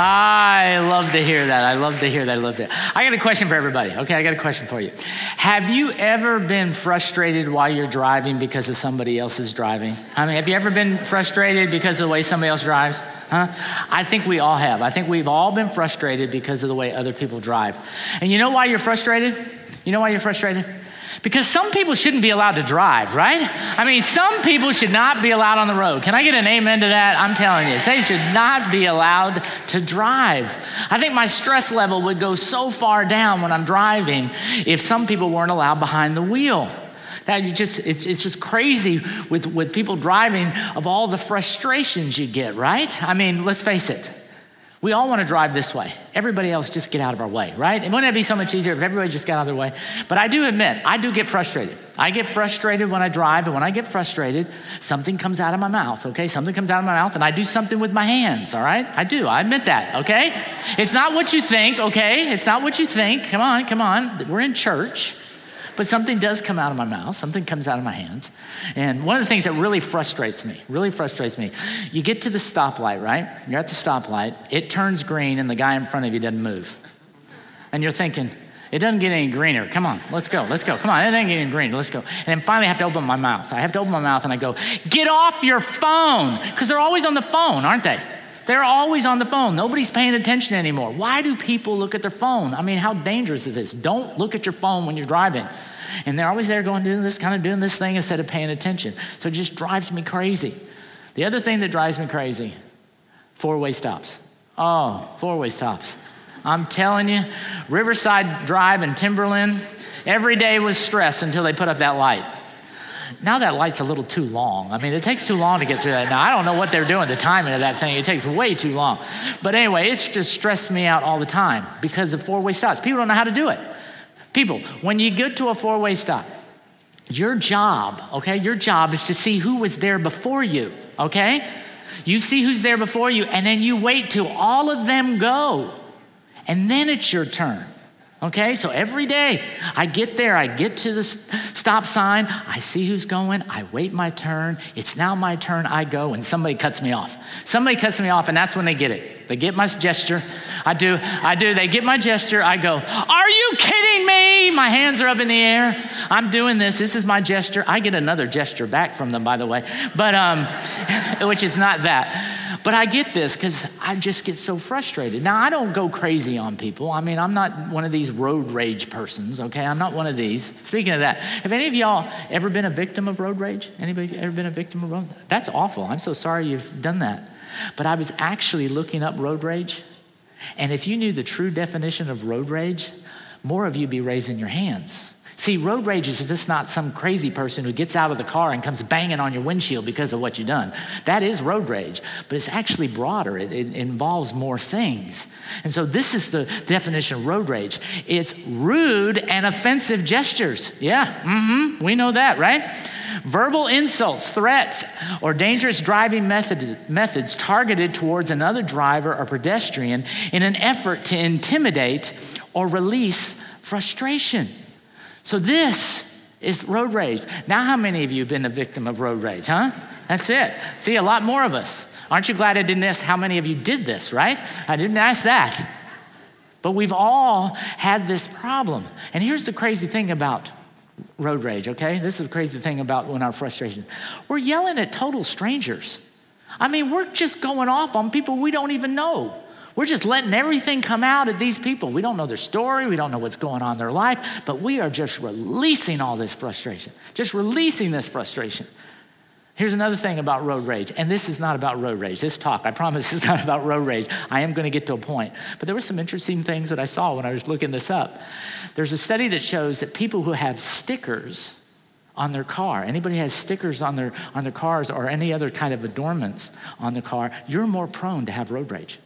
I love to hear that. I love to hear that. I love that. I got a question for everybody. Okay, I got a question for you. Have you ever been frustrated while you're driving because of somebody else's driving? I mean, have you ever been frustrated because of the way somebody else drives? Huh? I think we all have. I think we've all been frustrated because of the way other people drive. And you know why you're frustrated? You know why you're frustrated? Because some people shouldn't be allowed to drive, right? I mean, some people should not be allowed on the road. Can I get an amen to that? I'm telling you, they should not be allowed to drive. I think my stress level would go so far down when I'm driving if some people weren't allowed behind the wheel. That you just it's, it's just crazy with, with people driving of all the frustrations you get, right? I mean, let's face it. We all want to drive this way. Everybody else just get out of our way, right? And wouldn't it be so much easier if everybody just got out of their way? But I do admit, I do get frustrated. I get frustrated when I drive, and when I get frustrated, something comes out of my mouth, okay? Something comes out of my mouth, and I do something with my hands, all right? I do. I admit that, okay? It's not what you think, okay? It's not what you think. Come on, come on. We're in church. But something does come out of my mouth, something comes out of my hands. And one of the things that really frustrates me, really frustrates me, you get to the stoplight, right? You're at the stoplight, it turns green, and the guy in front of you doesn't move. And you're thinking, it doesn't get any greener. Come on, let's go, let's go. Come on, it doesn't get any greener. Let's go. And then finally, I have to open my mouth. I have to open my mouth and I go, get off your phone. Because they're always on the phone, aren't they? They're always on the phone. Nobody's paying attention anymore. Why do people look at their phone? I mean, how dangerous is this? Don't look at your phone when you're driving. And they're always there going, doing this, kind of doing this thing instead of paying attention. So it just drives me crazy. The other thing that drives me crazy four way stops. Oh, four way stops. I'm telling you, Riverside Drive in Timberland, every day was stress until they put up that light. Now that light's a little too long. I mean, it takes too long to get through that. Now, I don't know what they're doing, the timing of that thing. It takes way too long. But anyway, it's just stressed me out all the time because of four way stops. People don't know how to do it. People, when you get to a four way stop, your job, okay, your job is to see who was there before you, okay? You see who's there before you, and then you wait till all of them go, and then it's your turn. Okay, so every day I get there, I get to the stop sign, I see who's going, I wait my turn, it's now my turn, I go, and somebody cuts me off. Somebody cuts me off, and that's when they get it. They get my gesture. I do, I do, they get my gesture, I go, Are you kidding me? My hands are up in the air. I'm doing this, this is my gesture. I get another gesture back from them, by the way, but um, which is not that. But I get this because I just get so frustrated. Now, I don't go crazy on people. I mean, I'm not one of these road rage persons, okay? I'm not one of these. Speaking of that, have any of y'all ever been a victim of road rage? Anybody ever been a victim of road rage? That's awful. I'm so sorry you've done that. But I was actually looking up road rage. And if you knew the true definition of road rage, more of you be raising your hands. See, road rage is just not some crazy person who gets out of the car and comes banging on your windshield because of what you've done. That is road rage, but it's actually broader. It, it involves more things. And so, this is the definition of road rage it's rude and offensive gestures. Yeah, mm-hmm, we know that, right? Verbal insults, threats, or dangerous driving methods, methods targeted towards another driver or pedestrian in an effort to intimidate or release frustration. So this is road rage. Now, how many of you have been a victim of road rage, huh? That's it. See, a lot more of us. Aren't you glad I didn't ask how many of you did this, right? I didn't ask that. But we've all had this problem. And here's the crazy thing about road rage, okay? This is the crazy thing about when our frustration. We're yelling at total strangers. I mean, we're just going off on people we don't even know. We're just letting everything come out at these people. We don't know their story, we don't know what's going on in their life, but we are just releasing all this frustration, just releasing this frustration. Here's another thing about road rage, and this is not about road rage. This talk, I promise, is not about road rage. I am going to get to a point. But there were some interesting things that I saw when I was looking this up. There's a study that shows that people who have stickers on their car, anybody has stickers on their, on their cars or any other kind of adornments on the car, you're more prone to have road rage.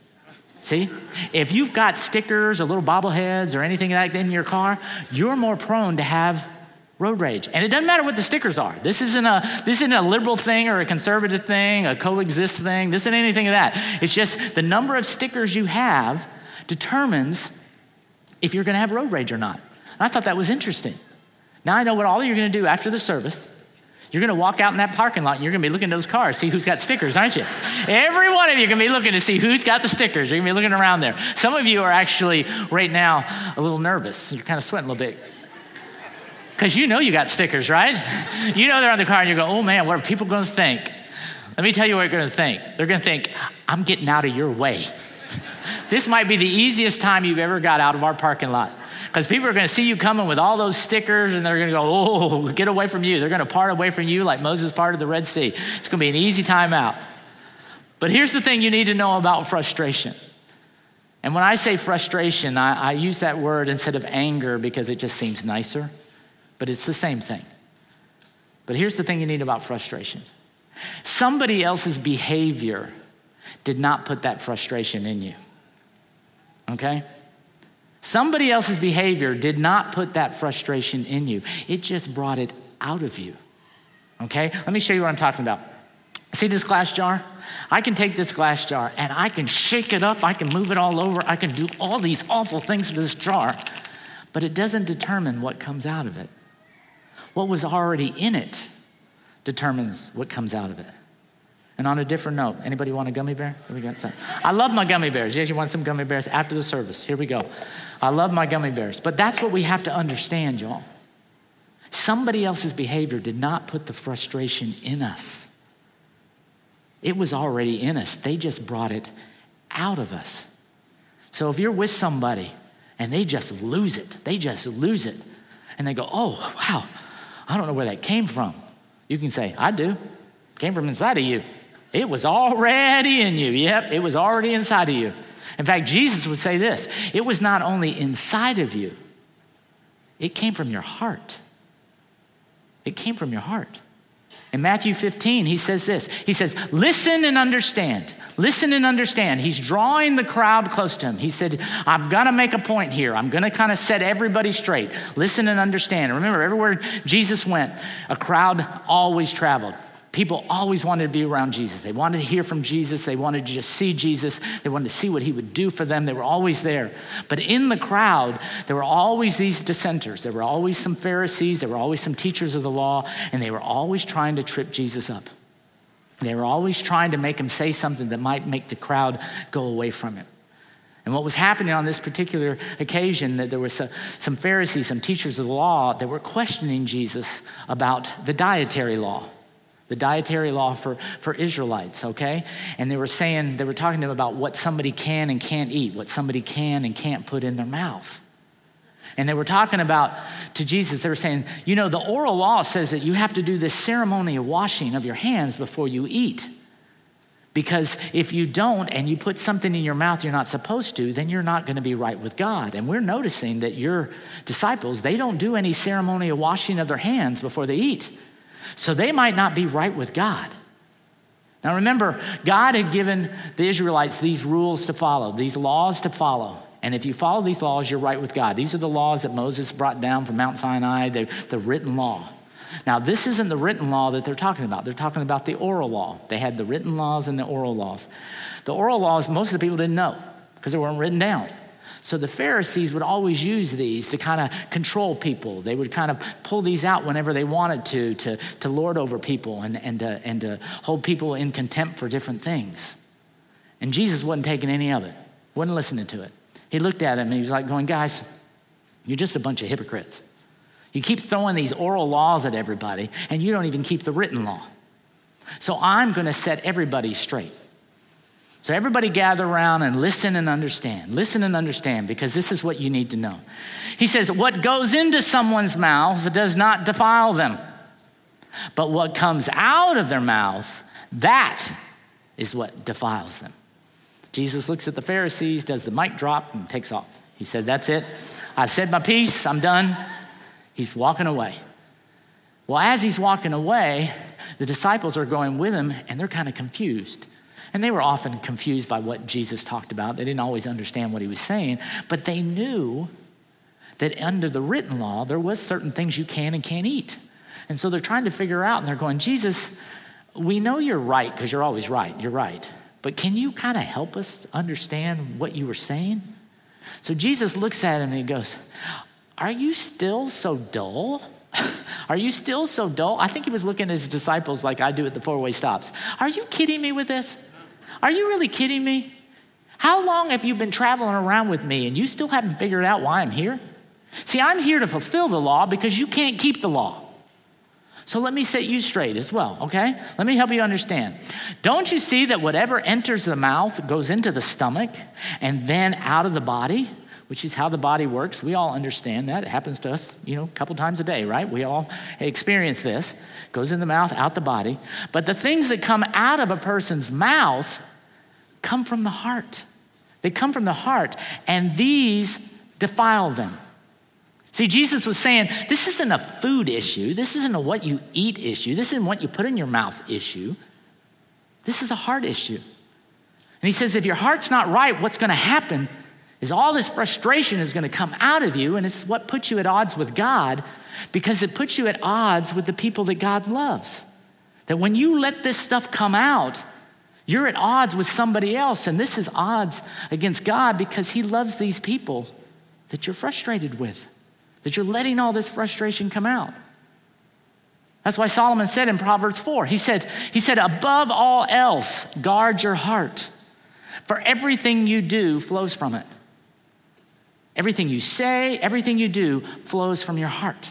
See? If you've got stickers or little bobbleheads or anything like that in your car, you're more prone to have road rage. And it doesn't matter what the stickers are. This isn't a this isn't a liberal thing or a conservative thing, a coexist thing. This isn't anything of that. It's just the number of stickers you have determines if you're going to have road rage or not. And I thought that was interesting. Now I know what all you're going to do after the service. You're going to walk out in that parking lot and you're going to be looking at those cars, see who's got stickers, aren't you? Every one of you going to be looking to see who's got the stickers. You're going to be looking around there. Some of you are actually right now a little nervous. You're kind of sweating a little bit. Because you know you got stickers, right? You know they're on the car and you go, oh man, what are people going to think? Let me tell you what they're going to think. They're going to think, I'm getting out of your way. this might be the easiest time you've ever got out of our parking lot. Because people are going to see you coming with all those stickers and they're going to go, oh, get away from you. They're going to part away from you like Moses parted the Red Sea. It's going to be an easy time out. But here's the thing you need to know about frustration. And when I say frustration, I, I use that word instead of anger because it just seems nicer, but it's the same thing. But here's the thing you need about frustration somebody else's behavior did not put that frustration in you. Okay? Somebody else's behavior did not put that frustration in you, it just brought it out of you. Okay? Let me show you what I'm talking about. See this glass jar? I can take this glass jar and I can shake it up, I can move it all over, I can do all these awful things to this jar, but it doesn't determine what comes out of it. What was already in it determines what comes out of it. And on a different note, anybody want a gummy bear? we got time. I love my gummy bears. Yes, you want some gummy bears after the service. Here we go. I love my gummy bears. But that's what we have to understand, y'all. Somebody else's behavior did not put the frustration in us. It was already in us. They just brought it out of us. So if you're with somebody and they just lose it, they just lose it, and they go, oh, wow, I don't know where that came from. You can say, I do. It came from inside of you. It was already in you. Yep, it was already inside of you. In fact, Jesus would say this it was not only inside of you, it came from your heart. It came from your heart. In Matthew 15, he says this He says, Listen and understand. Listen and understand. He's drawing the crowd close to him. He said, I've got to make a point here. I'm going to kind of set everybody straight. Listen and understand. Remember, everywhere Jesus went, a crowd always traveled. People always wanted to be around Jesus. They wanted to hear from Jesus. They wanted to just see Jesus. They wanted to see what he would do for them. They were always there. But in the crowd, there were always these dissenters. There were always some Pharisees. There were always some teachers of the law. And they were always trying to trip Jesus up. They were always trying to make him say something that might make the crowd go away from him. And what was happening on this particular occasion, that there were some Pharisees, some teachers of the law that were questioning Jesus about the dietary law the dietary law for, for Israelites, okay? And they were saying, they were talking to them about what somebody can and can't eat, what somebody can and can't put in their mouth. And they were talking about to Jesus, they were saying, you know, the oral law says that you have to do this ceremony of washing of your hands before you eat. Because if you don't and you put something in your mouth you're not supposed to, then you're not going to be right with God. And we're noticing that your disciples, they don't do any ceremony of washing of their hands before they eat. So they might not be right with God. Now remember, God had given the Israelites these rules to follow, these laws to follow. And if you follow these laws, you're right with God. These are the laws that Moses brought down from Mount Sinai, the, the written law. Now, this isn't the written law that they're talking about. They're talking about the oral law. They had the written laws and the oral laws. The oral laws, most of the people didn't know because they weren't written down. So the Pharisees would always use these to kind of control people. They would kind of pull these out whenever they wanted to, to, to lord over people and, and, to, and to hold people in contempt for different things. And Jesus wasn't taking any of it, wasn't listening to it. He looked at him and he was like, going, guys, you're just a bunch of hypocrites. You keep throwing these oral laws at everybody, and you don't even keep the written law. So I'm going to set everybody straight. So, everybody gather around and listen and understand. Listen and understand because this is what you need to know. He says, What goes into someone's mouth does not defile them, but what comes out of their mouth, that is what defiles them. Jesus looks at the Pharisees, does the mic drop, and takes off. He said, That's it. I've said my piece, I'm done. He's walking away. Well, as he's walking away, the disciples are going with him and they're kind of confused. And they were often confused by what Jesus talked about. They didn't always understand what he was saying, but they knew that under the written law, there was certain things you can and can't eat. And so they're trying to figure out, and they're going, Jesus, we know you're right because you're always right. You're right. But can you kind of help us understand what you were saying? So Jesus looks at him and he goes, Are you still so dull? Are you still so dull? I think he was looking at his disciples like I do at the four way stops. Are you kidding me with this? Are you really kidding me? How long have you been traveling around with me and you still haven't figured out why I'm here? See, I'm here to fulfill the law because you can't keep the law. So let me set you straight as well, okay? Let me help you understand. Don't you see that whatever enters the mouth goes into the stomach and then out of the body? which is how the body works. We all understand that. It happens to us, you know, a couple times a day, right? We all experience this. Goes in the mouth, out the body. But the things that come out of a person's mouth come from the heart. They come from the heart, and these defile them. See, Jesus was saying, this isn't a food issue. This isn't a what you eat issue. This isn't what you put in your mouth issue. This is a heart issue. And he says, if your heart's not right, what's going to happen is all this frustration is going to come out of you, and it's what puts you at odds with God because it puts you at odds with the people that God loves. That when you let this stuff come out, you're at odds with somebody else, and this is odds against God because He loves these people that you're frustrated with, that you're letting all this frustration come out. That's why Solomon said in Proverbs 4, he said, he said, above all else, guard your heart, for everything you do flows from it. Everything you say, everything you do flows from your heart.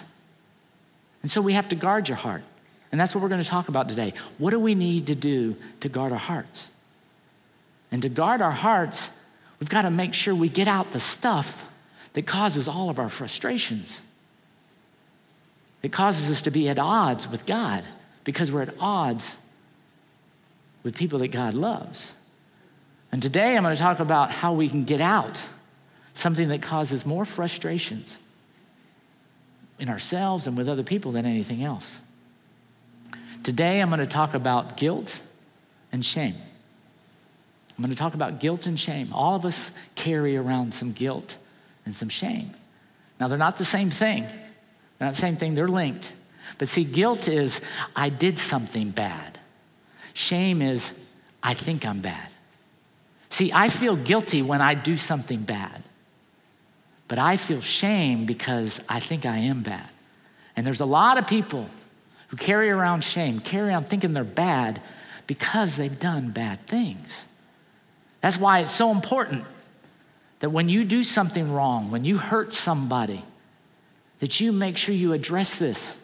And so we have to guard your heart. And that's what we're going to talk about today. What do we need to do to guard our hearts? And to guard our hearts, we've got to make sure we get out the stuff that causes all of our frustrations. It causes us to be at odds with God because we're at odds with people that God loves. And today I'm going to talk about how we can get out something that causes more frustrations in ourselves and with other people than anything else. Today, I'm going to talk about guilt and shame. I'm going to talk about guilt and shame. All of us carry around some guilt and some shame. Now, they're not the same thing, they're not the same thing, they're linked. But see, guilt is, I did something bad. Shame is, I think I'm bad. See, I feel guilty when I do something bad. But I feel shame because I think I am bad. And there's a lot of people who carry around shame, carry on thinking they're bad because they've done bad things. That's why it's so important that when you do something wrong, when you hurt somebody, that you make sure you address this.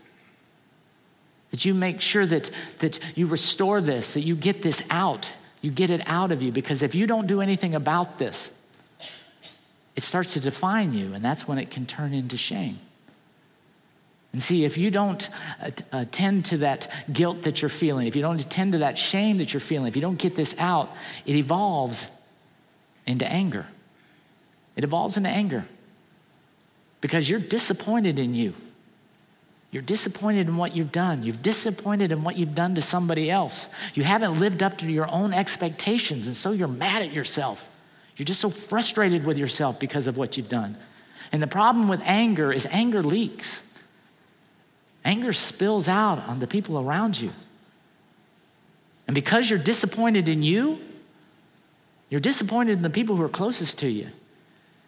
That you make sure that, that you restore this, that you get this out. You get it out of you. Because if you don't do anything about this, it starts to define you, and that's when it can turn into shame. And see, if you don't uh, attend uh, to that guilt that you're feeling, if you don't attend to that shame that you're feeling, if you don't get this out, it evolves into anger. It evolves into anger because you're disappointed in you. You're disappointed in what you've done. You've disappointed in what you've done to somebody else. You haven't lived up to your own expectations, and so you're mad at yourself. You're just so frustrated with yourself because of what you've done. And the problem with anger is anger leaks. Anger spills out on the people around you. And because you're disappointed in you, you're disappointed in the people who are closest to you.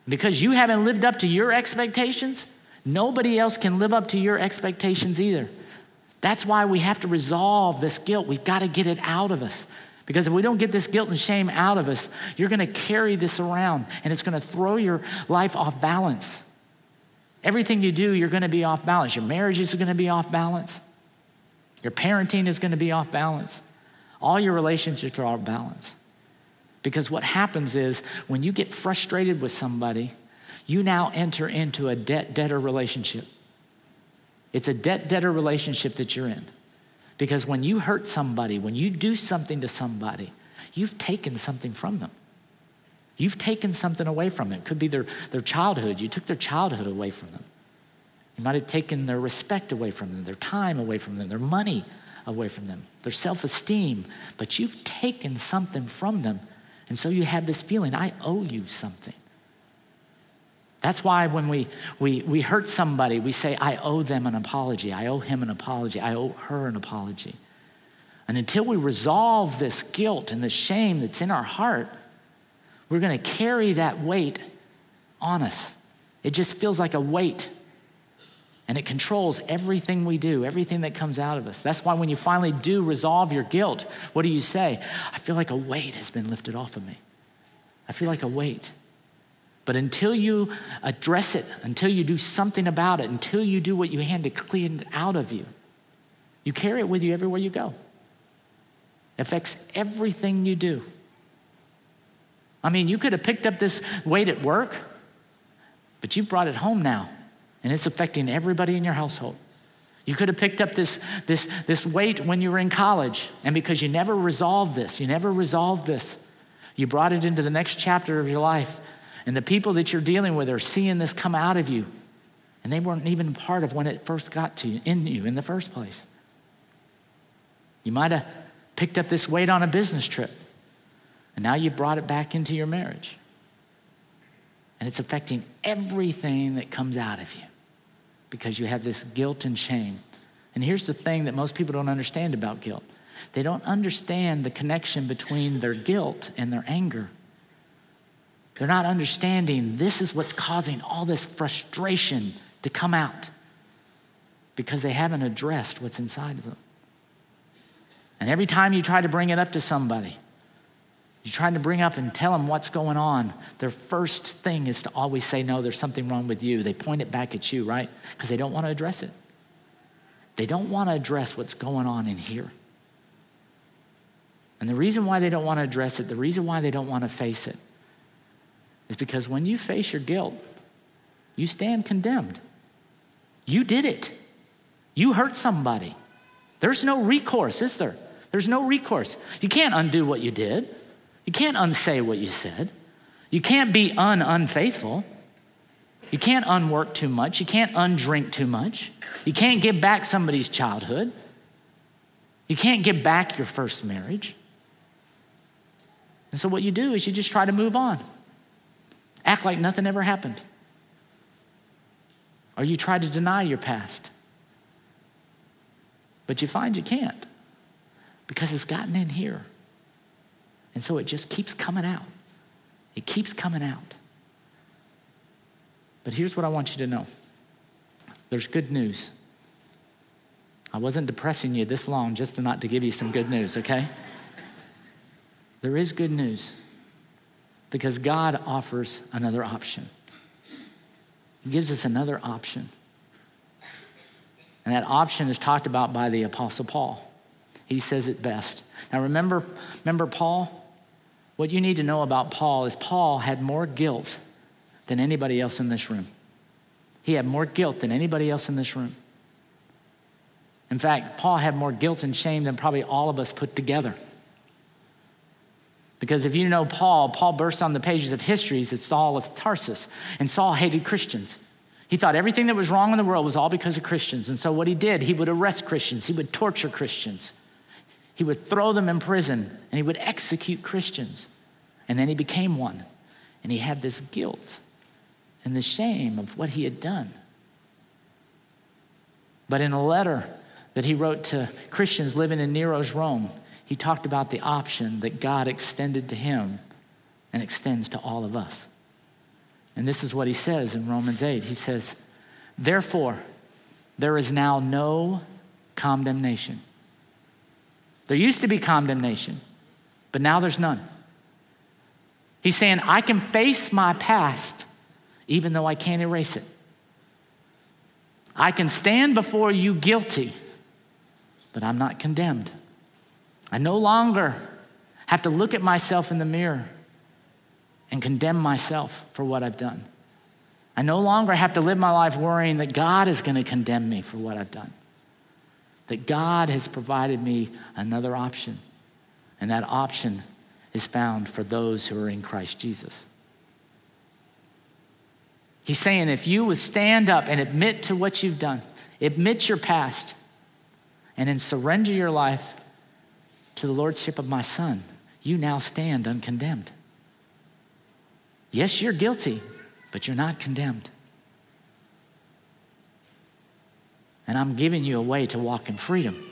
Because you haven't lived up to your expectations, nobody else can live up to your expectations either. That's why we have to resolve this guilt. We've got to get it out of us. Because if we don't get this guilt and shame out of us, you're going to carry this around and it's going to throw your life off balance. Everything you do, you're going to be off balance. Your marriage is going to be off balance. Your parenting is going to be off balance. All your relationships are off balance. Because what happens is when you get frustrated with somebody, you now enter into a debt debtor relationship. It's a debt debtor relationship that you're in. Because when you hurt somebody, when you do something to somebody, you've taken something from them. You've taken something away from them. It could be their, their childhood. You took their childhood away from them. You might have taken their respect away from them, their time away from them, their money away from them, their self esteem, but you've taken something from them. And so you have this feeling, I owe you something. That's why when we, we, we hurt somebody, we say, I owe them an apology. I owe him an apology. I owe her an apology. And until we resolve this guilt and the shame that's in our heart, we're going to carry that weight on us. It just feels like a weight. And it controls everything we do, everything that comes out of us. That's why when you finally do resolve your guilt, what do you say? I feel like a weight has been lifted off of me. I feel like a weight. But until you address it, until you do something about it, until you do what you can to clean it out of you, you carry it with you everywhere you go. It affects everything you do. I mean, you could have picked up this weight at work, but you brought it home now, and it's affecting everybody in your household. You could have picked up this, this, this weight when you were in college, and because you never resolved this, you never resolved this, you brought it into the next chapter of your life, and the people that you're dealing with are seeing this come out of you. And they weren't even part of when it first got to you, in you in the first place. You might have picked up this weight on a business trip, and now you brought it back into your marriage. And it's affecting everything that comes out of you because you have this guilt and shame. And here's the thing that most people don't understand about guilt they don't understand the connection between their guilt and their anger. They're not understanding this is what's causing all this frustration to come out because they haven't addressed what's inside of them. And every time you try to bring it up to somebody, you try to bring up and tell them what's going on, their first thing is to always say, No, there's something wrong with you. They point it back at you, right? Because they don't want to address it. They don't want to address what's going on in here. And the reason why they don't want to address it, the reason why they don't want to face it, is because when you face your guilt, you stand condemned. You did it. You hurt somebody. There's no recourse, is there? There's no recourse. You can't undo what you did. You can't unsay what you said. You can't be un unfaithful. You can't unwork too much. You can't undrink too much. You can't give back somebody's childhood. You can't give back your first marriage. And so what you do is you just try to move on. Act like nothing ever happened. Or you try to deny your past. But you find you can't because it's gotten in here. And so it just keeps coming out. It keeps coming out. But here's what I want you to know there's good news. I wasn't depressing you this long just to not to give you some good news, okay? There is good news because God offers another option. He gives us another option. And that option is talked about by the Apostle Paul. He says it best. Now remember, remember Paul? What you need to know about Paul is Paul had more guilt than anybody else in this room. He had more guilt than anybody else in this room. In fact, Paul had more guilt and shame than probably all of us put together. Because if you know Paul, Paul burst on the pages of histories as Saul of Tarsus, and Saul hated Christians. He thought everything that was wrong in the world was all because of Christians. And so what he did, he would arrest Christians, he would torture Christians, he would throw them in prison, and he would execute Christians. And then he became one. And he had this guilt and the shame of what he had done. But in a letter that he wrote to Christians living in Nero's Rome, he talked about the option that God extended to him and extends to all of us. And this is what he says in Romans 8. He says, Therefore, there is now no condemnation. There used to be condemnation, but now there's none. He's saying, I can face my past even though I can't erase it. I can stand before you guilty, but I'm not condemned. I no longer have to look at myself in the mirror and condemn myself for what I've done. I no longer have to live my life worrying that God is going to condemn me for what I've done. That God has provided me another option, and that option is found for those who are in Christ Jesus. He's saying if you would stand up and admit to what you've done, admit your past, and then surrender your life to the lordship of my son, you now stand uncondemned. Yes, you're guilty, but you're not condemned. And I'm giving you a way to walk in freedom.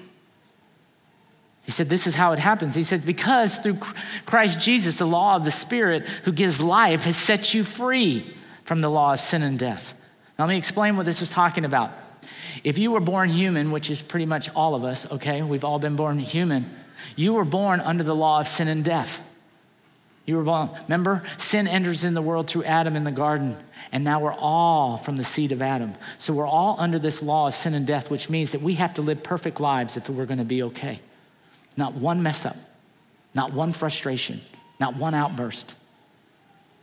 He said, This is how it happens. He said, Because through Christ Jesus, the law of the Spirit who gives life has set you free from the law of sin and death. Now, let me explain what this is talking about. If you were born human, which is pretty much all of us, okay, we've all been born human, you were born under the law of sin and death. You were born, remember? Sin enters in the world through Adam in the garden, and now we're all from the seed of Adam. So we're all under this law of sin and death, which means that we have to live perfect lives if we're going to be okay. Not one mess up, not one frustration, not one outburst.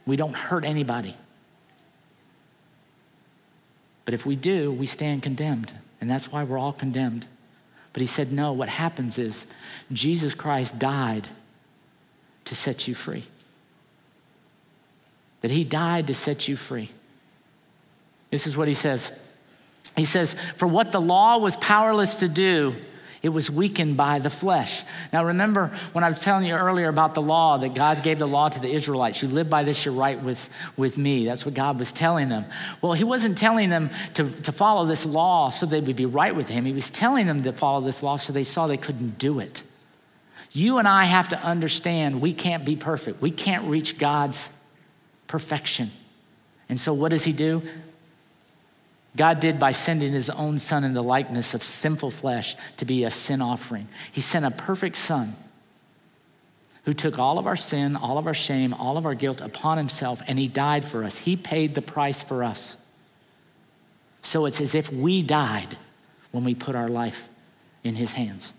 We don't hurt anybody. But if we do, we stand condemned, and that's why we're all condemned. But he said, no, what happens is Jesus Christ died to set you free that he died to set you free. This is what he says. He says, For what the law was powerless to do, it was weakened by the flesh. Now, remember when I was telling you earlier about the law, that God gave the law to the Israelites. You live by this, you're right with, with me. That's what God was telling them. Well, He wasn't telling them to, to follow this law so they would be right with Him. He was telling them to follow this law so they saw they couldn't do it. You and I have to understand we can't be perfect, we can't reach God's perfection. And so, what does he do? God did by sending his own son in the likeness of sinful flesh to be a sin offering. He sent a perfect son who took all of our sin, all of our shame, all of our guilt upon himself, and he died for us. He paid the price for us. So it's as if we died when we put our life in his hands.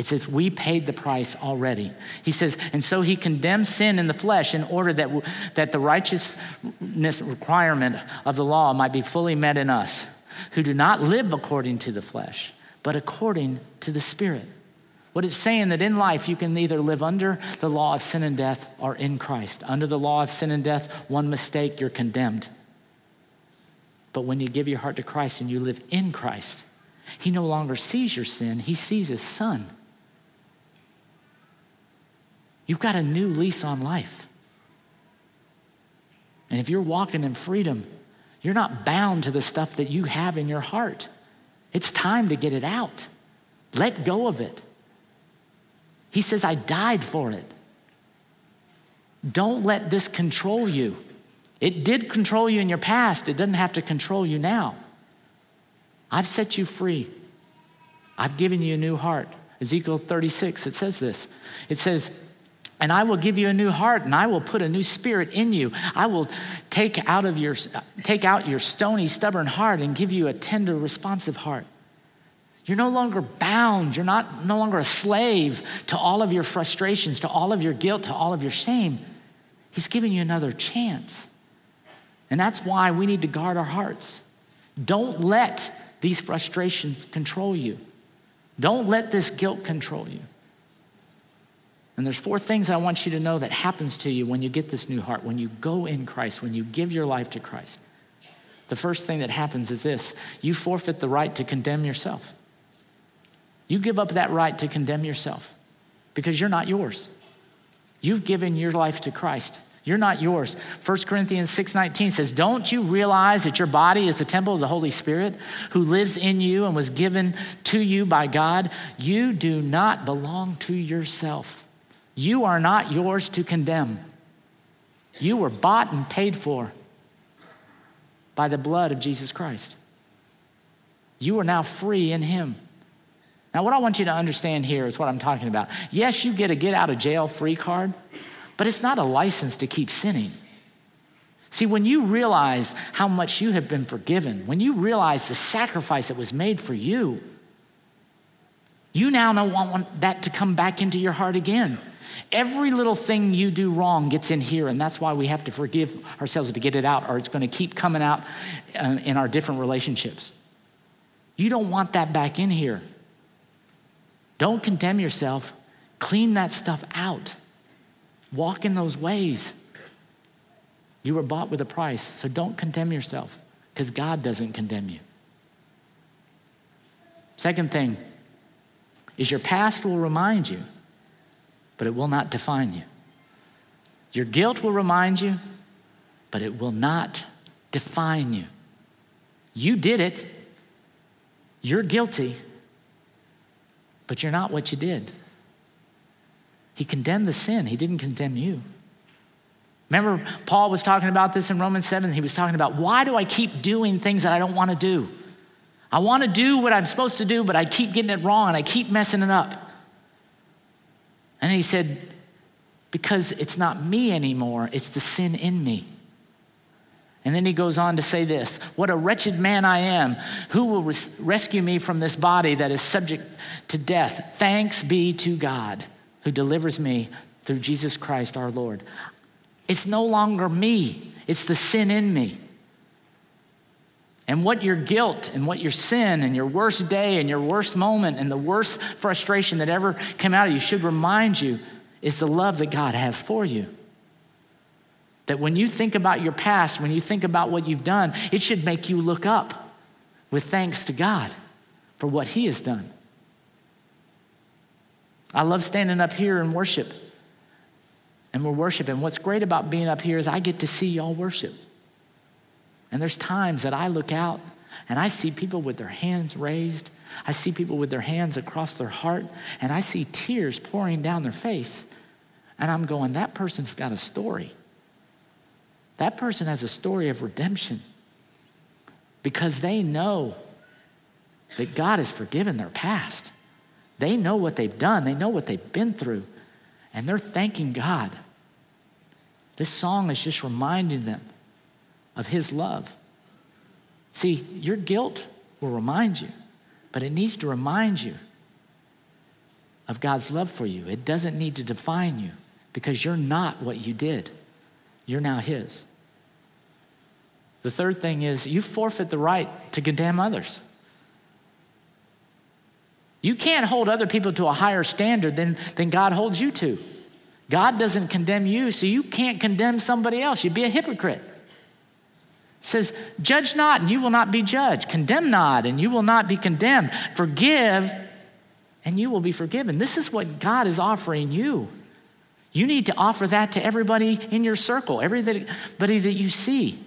It's if we paid the price already. He says, and so he condemns sin in the flesh in order that, that the righteousness requirement of the law might be fully met in us, who do not live according to the flesh, but according to the Spirit. What it's saying that in life you can either live under the law of sin and death or in Christ. Under the law of sin and death, one mistake, you're condemned. But when you give your heart to Christ and you live in Christ, He no longer sees your sin, He sees His Son. You've got a new lease on life. And if you're walking in freedom, you're not bound to the stuff that you have in your heart. It's time to get it out. Let go of it. He says, I died for it. Don't let this control you. It did control you in your past, it doesn't have to control you now. I've set you free. I've given you a new heart. Ezekiel 36, it says this. It says, and I will give you a new heart and I will put a new spirit in you. I will take out of your take out your stony stubborn heart and give you a tender responsive heart. You're no longer bound, you're not no longer a slave to all of your frustrations, to all of your guilt, to all of your shame. He's giving you another chance. And that's why we need to guard our hearts. Don't let these frustrations control you. Don't let this guilt control you. And there's four things I want you to know that happens to you when you get this new heart, when you go in Christ, when you give your life to Christ. The first thing that happens is this you forfeit the right to condemn yourself. You give up that right to condemn yourself because you're not yours. You've given your life to Christ. You're not yours. 1 Corinthians 6:19 says, "Don't you realize that your body is the temple of the Holy Spirit who lives in you and was given to you by God? You do not belong to yourself. You are not yours to condemn. You were bought and paid for by the blood of Jesus Christ. You are now free in Him. Now, what I want you to understand here is what I'm talking about. Yes, you get a get out of jail free card, but it's not a license to keep sinning. See, when you realize how much you have been forgiven, when you realize the sacrifice that was made for you, you now don't want that to come back into your heart again. Every little thing you do wrong gets in here, and that's why we have to forgive ourselves to get it out, or it's going to keep coming out uh, in our different relationships. You don't want that back in here. Don't condemn yourself. Clean that stuff out. Walk in those ways. You were bought with a price, so don't condemn yourself because God doesn't condemn you. Second thing, is your past will remind you, but it will not define you. Your guilt will remind you, but it will not define you. You did it. You're guilty, but you're not what you did. He condemned the sin, He didn't condemn you. Remember, Paul was talking about this in Romans 7. He was talking about why do I keep doing things that I don't want to do? I want to do what I'm supposed to do, but I keep getting it wrong and I keep messing it up. And he said, because it's not me anymore, it's the sin in me. And then he goes on to say this What a wretched man I am. Who will res- rescue me from this body that is subject to death? Thanks be to God who delivers me through Jesus Christ our Lord. It's no longer me, it's the sin in me. And what your guilt and what your sin and your worst day and your worst moment and the worst frustration that ever came out of you should remind you is the love that God has for you. That when you think about your past, when you think about what you've done, it should make you look up with thanks to God for what He has done. I love standing up here and worship. And we're worshiping. What's great about being up here is I get to see y'all worship. And there's times that I look out and I see people with their hands raised. I see people with their hands across their heart, and I see tears pouring down their face. And I'm going, that person's got a story. That person has a story of redemption because they know that God has forgiven their past. They know what they've done, they know what they've been through, and they're thanking God. This song is just reminding them of His love. See, your guilt will remind you, but it needs to remind you of God's love for you. It doesn't need to define you because you're not what you did, you're now His. The third thing is you forfeit the right to condemn others. You can't hold other people to a higher standard than, than God holds you to. God doesn't condemn you, so you can't condemn somebody else. You'd be a hypocrite says, Judge not, and you will not be judged. Condemn not, and you will not be condemned. Forgive, and you will be forgiven. This is what God is offering you. You need to offer that to everybody in your circle, everybody that you see.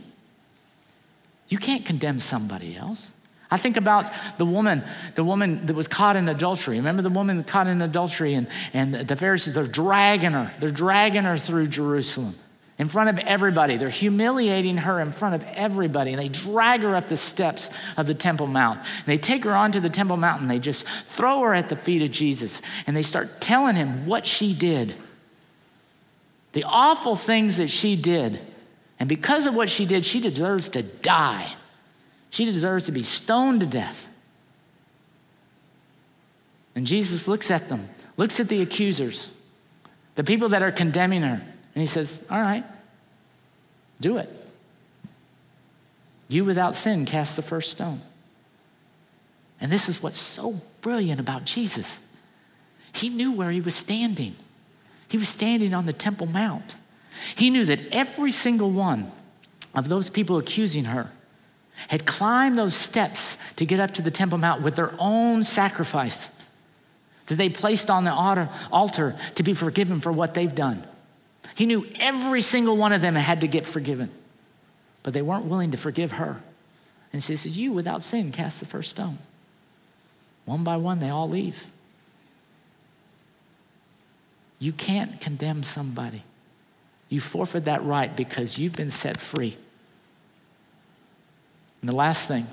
You can't condemn somebody else. I think about the woman, the woman that was caught in adultery. Remember the woman caught in adultery, and, and the Pharisees, they're dragging her. They're dragging her through Jerusalem in front of everybody. They're humiliating her in front of everybody. And they drag her up the steps of the Temple Mount. And they take her onto the Temple Mount and they just throw her at the feet of Jesus. And they start telling him what she did the awful things that she did. And because of what she did, she deserves to die. She deserves to be stoned to death. And Jesus looks at them, looks at the accusers, the people that are condemning her. And he says, All right, do it. You without sin cast the first stone. And this is what's so brilliant about Jesus. He knew where he was standing. He was standing on the Temple Mount. He knew that every single one of those people accusing her had climbed those steps to get up to the Temple Mount with their own sacrifice that they placed on the altar to be forgiven for what they've done. He knew every single one of them had to get forgiven, but they weren't willing to forgive her. And he says, You without sin cast the first stone. One by one, they all leave. You can't condemn somebody. You forfeit that right because you've been set free. And the last thing,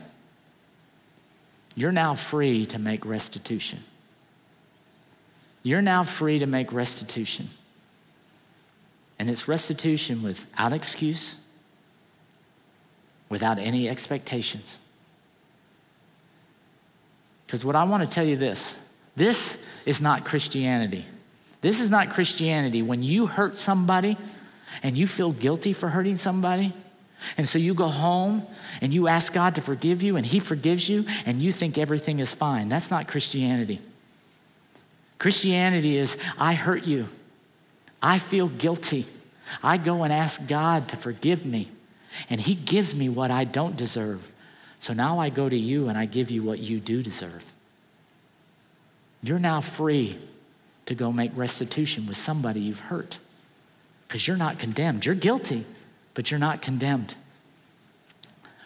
you're now free to make restitution. You're now free to make restitution. And it's restitution without excuse, without any expectations. Because what I want to tell you this this is not Christianity. This is not Christianity. When you hurt somebody and you feel guilty for hurting somebody, and so you go home and you ask God to forgive you and He forgives you and you think everything is fine. That's not Christianity. Christianity is I hurt you. I feel guilty. I go and ask God to forgive me, and He gives me what I don't deserve. So now I go to you and I give you what you do deserve. You're now free to go make restitution with somebody you've hurt because you're not condemned. You're guilty, but you're not condemned.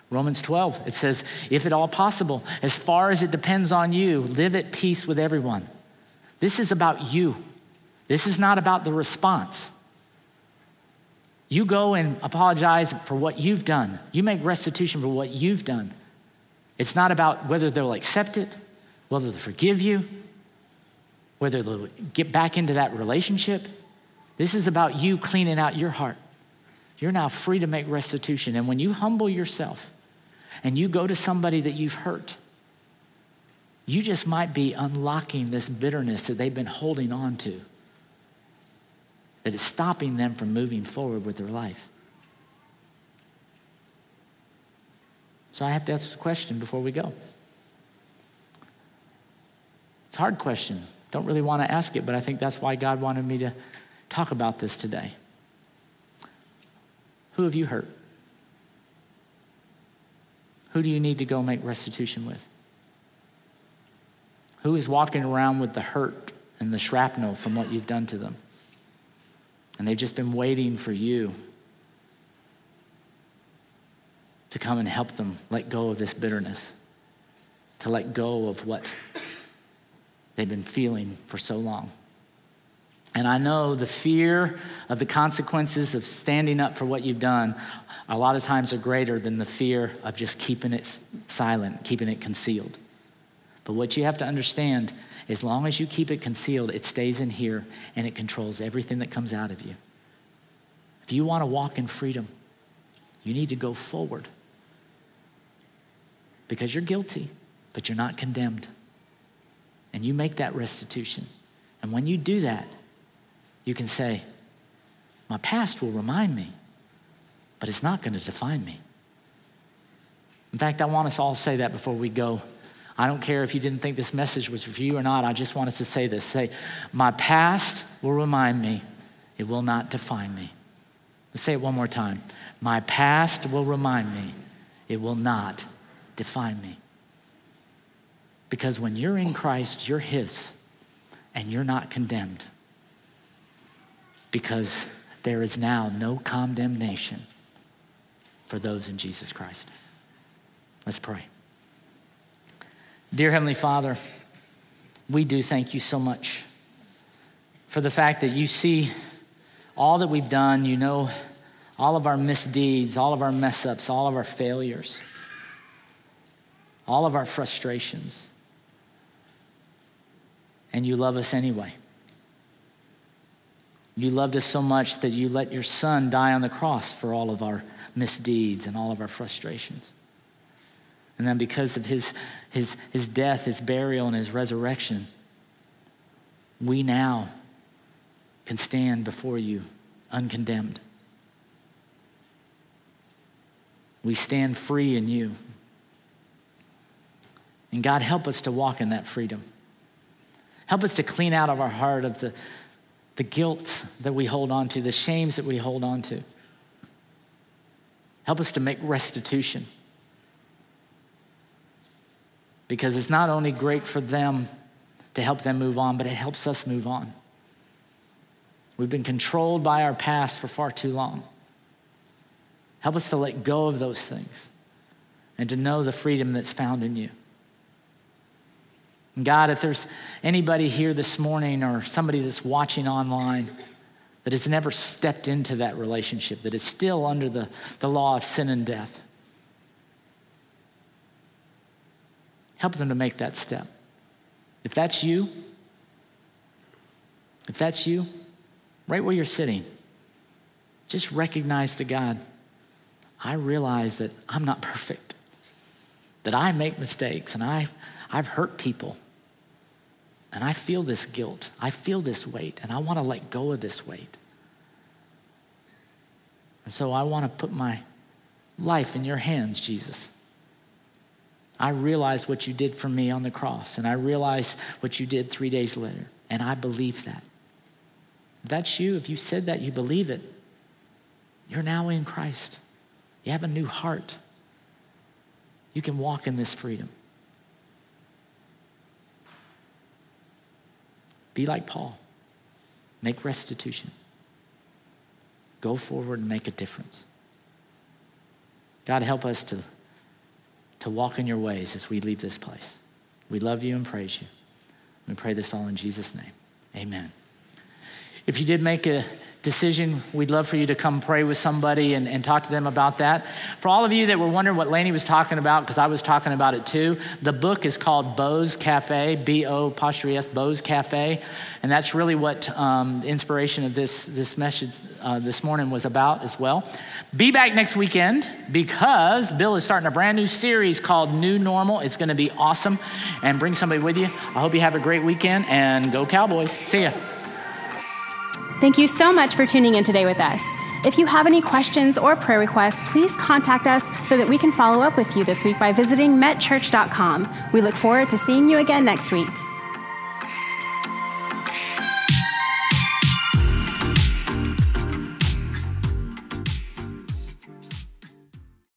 Romans 12, it says, if at all possible, as far as it depends on you, live at peace with everyone. This is about you. This is not about the response. You go and apologize for what you've done. You make restitution for what you've done. It's not about whether they'll accept it, whether they'll forgive you, whether they'll get back into that relationship. This is about you cleaning out your heart. You're now free to make restitution. And when you humble yourself and you go to somebody that you've hurt, you just might be unlocking this bitterness that they've been holding on to that is stopping them from moving forward with their life. So I have to ask this question before we go. It's a hard question. Don't really want to ask it, but I think that's why God wanted me to talk about this today. Who have you hurt? Who do you need to go make restitution with? Who is walking around with the hurt and the shrapnel from what you've done to them? And they've just been waiting for you to come and help them let go of this bitterness, to let go of what they've been feeling for so long. And I know the fear of the consequences of standing up for what you've done a lot of times are greater than the fear of just keeping it silent, keeping it concealed. But what you have to understand, as long as you keep it concealed, it stays in here and it controls everything that comes out of you. If you want to walk in freedom, you need to go forward because you're guilty, but you're not condemned. And you make that restitution. And when you do that, you can say, My past will remind me, but it's not going to define me. In fact, I want us all to say that before we go. I don't care if you didn't think this message was for you or not. I just want us to say this. Say, My past will remind me, it will not define me. Let's say it one more time. My past will remind me, it will not define me. Because when you're in Christ, you're His, and you're not condemned because there is now no condemnation for those in Jesus Christ. Let's pray. Dear Heavenly Father, we do thank you so much for the fact that you see all that we've done, you know all of our misdeeds, all of our mess ups, all of our failures, all of our frustrations. And you love us anyway. You loved us so much that you let your son die on the cross for all of our misdeeds and all of our frustrations. And then because of his, his, his death, his burial, and his resurrection, we now can stand before you uncondemned. We stand free in you. And God, help us to walk in that freedom. Help us to clean out of our heart of the the guilt that we hold on to, the shames that we hold on to. Help us to make restitution. Because it's not only great for them to help them move on, but it helps us move on. We've been controlled by our past for far too long. Help us to let go of those things and to know the freedom that's found in you. God, if there's anybody here this morning or somebody that's watching online that has never stepped into that relationship, that is still under the, the law of sin and death, help them to make that step. If that's you, if that's you, right where you're sitting, just recognize to God, I realize that I'm not perfect, that I make mistakes and I, I've hurt people. And I feel this guilt. I feel this weight, and I want to let go of this weight. And so I want to put my life in your hands, Jesus. I realize what you did for me on the cross, and I realize what you did three days later, and I believe that. If that's you, if you said that, you believe it, you're now in Christ. You have a new heart. You can walk in this freedom. Be like Paul. Make restitution. Go forward and make a difference. God, help us to, to walk in your ways as we leave this place. We love you and praise you. We pray this all in Jesus' name. Amen. If you did make a decision, we'd love for you to come pray with somebody and, and talk to them about that. For all of you that were wondering what Laney was talking about, because I was talking about it too, the book is called Bo's Cafe, B O apostrophe S, Bo's Cafe. And that's really what um, inspiration of this, this message uh, this morning was about as well. Be back next weekend because Bill is starting a brand new series called New Normal. It's going to be awesome. And bring somebody with you. I hope you have a great weekend and go Cowboys. See ya. Thank you so much for tuning in today with us. If you have any questions or prayer requests, please contact us so that we can follow up with you this week by visiting metchurch.com. We look forward to seeing you again next week.